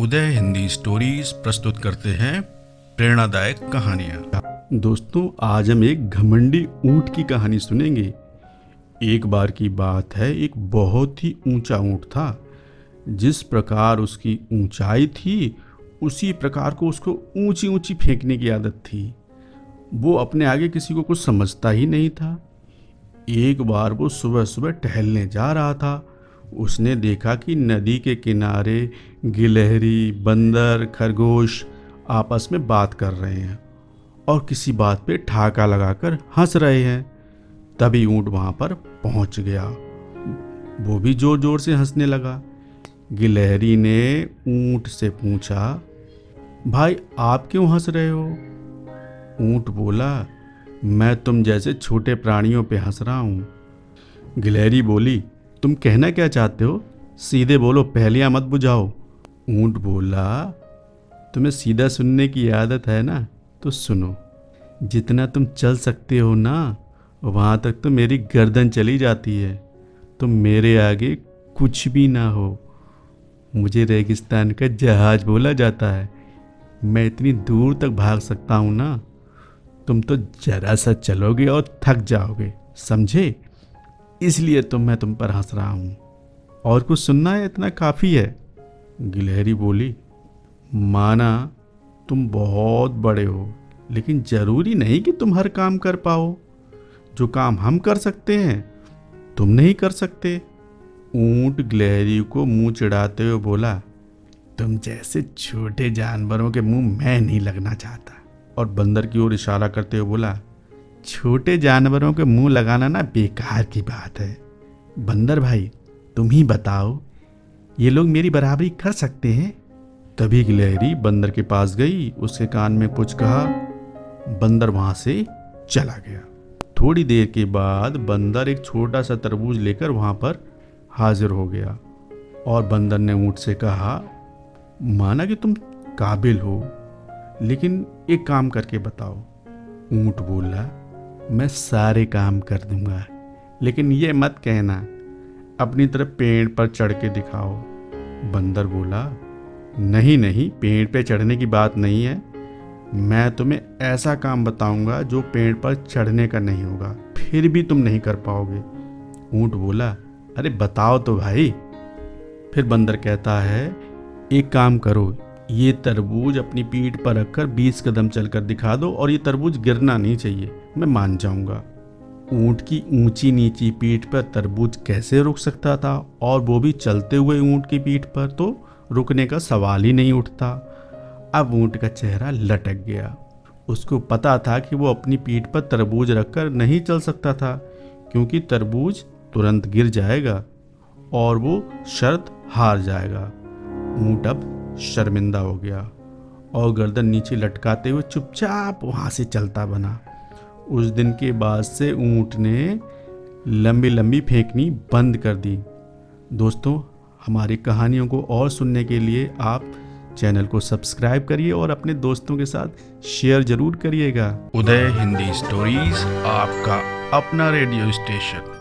उदय Hindi stories प्रस्तुत करते हैं प्रेरणादायक कहानियाँ। दोस्तों, आज हम एक घमंडी ऊँट की कहानी सुनेंगे। एक बार की बात है, एक बहुत ही ऊँचा ऊँट था। जिस प्रकार उसकी ऊंचाई थी, उसी प्रकार को उसको ऊँची ऊँची फेंकने की आदत थी। वो अपने आगे किसी को कुछ समझता ही नहीं था। एक बार वो सुबह सुबह टहलने जा रहा था उसने देखा कि नदी के किनारे गिलहरी, बंदर, खरगोश आपस में बात कर रहे हैं और किसी बात पे ठाका लगाकर हंस रहे हैं। तभी ऊँट वहाँ पर पहुँच गया। वो भी ज़ोर ज़ोर से हंसने लगा। गिलहरी ने ऊँट से पूछा, भाई, आप क्यों हंस रहे हो? ऊँट बोला, मैं तुम जैसे छोटे प्राणियों पे हंस रहा हूँ। गिलहरी बोली तुम कहना क्या चाहते हो? सीधे बोलो, पहलियाँ मत बुझाओ। ऊँट बोला, तुम्हें सीधा सुनने की आदत है ना? तो सुनो, जितना तुम चल सकते हो ना, वहाँ तक तो मेरी गर्दन चली जाती है। तो मेरे आगे कुछ भी ना हो। मुझे रेगिस्तान का जहाज़ बोला जाता है। मैं इतनी दूर तक भाग सकता हूँ ना? तुम तो जरा सा चलोगे और थक जाओगे, समझे? इसलिए तो मैं तुम पर हंस रहा हूँ। और कुछ सुनना है इतना काफ़ी है। गिलहरी बोली, माना तुम बहुत बड़े हो, लेकिन ज़रूरी नहीं कि तुम हर काम कर पाओ। जो काम हम कर सकते हैं, तुम नहीं कर सकते। ऊँट गिलहरी को मुँह चढ़ाते हुए बोला, तुम जैसे छोटे जानवरों के मुँह मैं नहीं लगना चाहता। और बंदर की ओर इशारा करते हुए बोला छोटे जानवरों के मुँह लगाना ना बेकार की बात है। बंदर भाई, तुम ही बताओ, ये लोग मेरी बराबरी कर सकते हैं? तभी गिलहरी बंदर के पास गई, उसके कान में कुछ कहा। बंदर वहाँ से चला गया। थोड़ी देर के बाद बंदर एक छोटा सा तरबूज लेकर वहाँ पर हाजिर हो गया और बंदर ने ऊँट से कहा, माना कि तुम काबिल हो, लेकिन एक काम करके बताओ। ऊँट बोला मैं सारे काम कर दूँगा। लेकिन ये मत कहना, अपनी तरफ़ पेड़ पर चढ़ के दिखाओ। बंदर बोला, नहीं नहीं, पेड़ पे चढ़ने की बात नहीं है। मैं तुम्हें ऐसा काम बताऊँगा जो पेड़ पर चढ़ने का नहीं होगा। फिर भी तुम नहीं कर पाओगे। ऊँट बोला, अरे बताओ तो भाई। फिर बंदर कहता है, एक काम करो ये तरबूज अपनी पीठ पर रखकर बीस कदम चलकर दिखा दो और ये तरबूज गिरना नहीं चाहिए। मैं मान जाऊँगा। ऊँट की ऊँची नीची पीठ पर तरबूज कैसे रुक सकता था? और वो भी चलते हुए ऊँट की पीठ पर तो रुकने का सवाल ही नहीं उठता। अब ऊँट का चेहरा लटक गया। उसको पता था कि वो अपनी पीठ पर तरबूज रखकर नहीं चल सकता था, क्योंकि तरबूज तुरंत गिर जाएगा और वो शर्त हार जाएगा। ऊँट अब शर्मिंदा हो गया और गर्दन नीचे लटकाते हुए चुपचाप वहाँ से चलता बना। उस दिन के बाद से ऊँट ने लंबी लंबी फेंकनी बंद कर दी। दोस्तों, हमारी कहानियों को और सुनने के लिए आप चैनल को सब्सक्राइब करिए और अपने दोस्तों के साथ शेयर ज़रूर करिएगा। उदय हिंदी स्टोरीज, आपका अपना रेडियो स्टेशन।